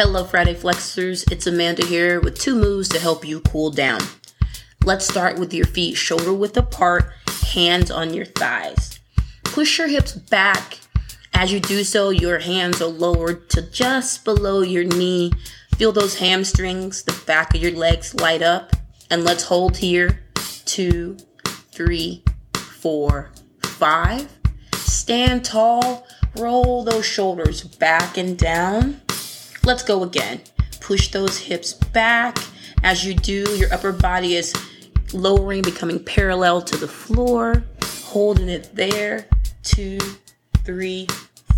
Hello, Friday Flexers. It's Amanda here with two moves to help you cool down. Let's start with your feet shoulder width apart, hands on your thighs. Push your hips back. As you do so, your hands are lowered to just below your knee. Feel those hamstrings, the back of your legs light up. And let's hold here. Two, three, four, five. Stand tall. Roll those shoulders back and down. Let's go again. Push those hips back. As you do, your upper body is lowering, becoming parallel to the floor, holding it there. Two, three,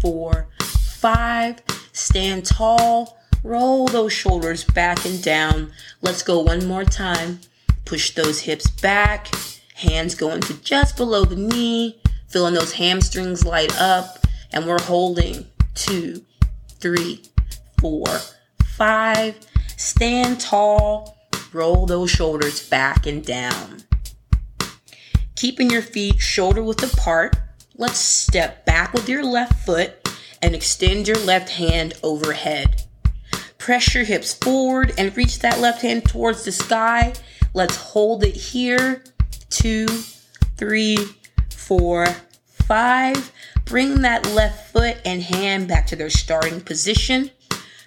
four, five. Stand tall. Roll those shoulders back and down. Let's go one more time. Push those hips back. Hands going to just below the knee. Feeling those hamstrings light up. And we're holding two, three, four, five. Stand tall. Roll those shoulders back and down. Keeping your feet shoulder width apart, let's step back with your left foot and extend your left hand overhead. Press your hips forward and reach that left hand towards the sky. Let's hold it here. Two, three, four, five. Bring that left foot and hand back to their starting position.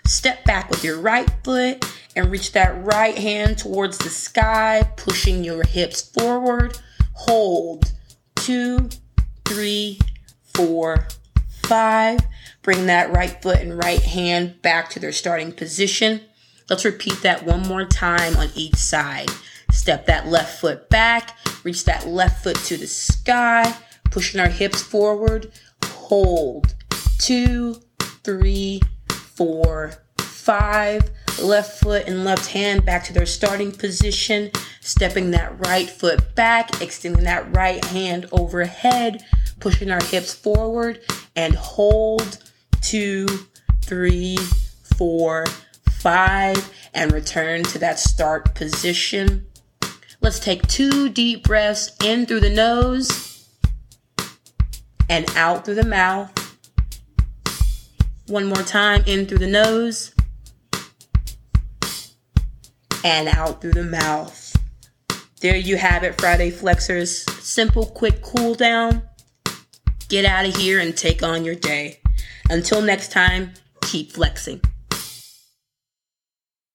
Step back with your right foot and reach that right hand towards the sky, pushing your hips forward. Hold. Two, three, four, five. Bring that right foot and right hand back to their starting position. Let's repeat that one more time on each side. Step that left foot back, reach that left foot to the sky, pushing our hips forward. Hold. Two, three, four, five. Left foot and left hand back to their starting position. Stepping that right foot back, extending that right hand overhead, pushing our hips forward and hold. Two, three, four, five, and return to that start position. Let's take two deep breaths in through the nose and out through the mouth. One more time in through the nose and out through the mouth. There you have it, Friday Flexers. Simple, quick cool down. Get out of here and take on your day. Until next time, keep flexing.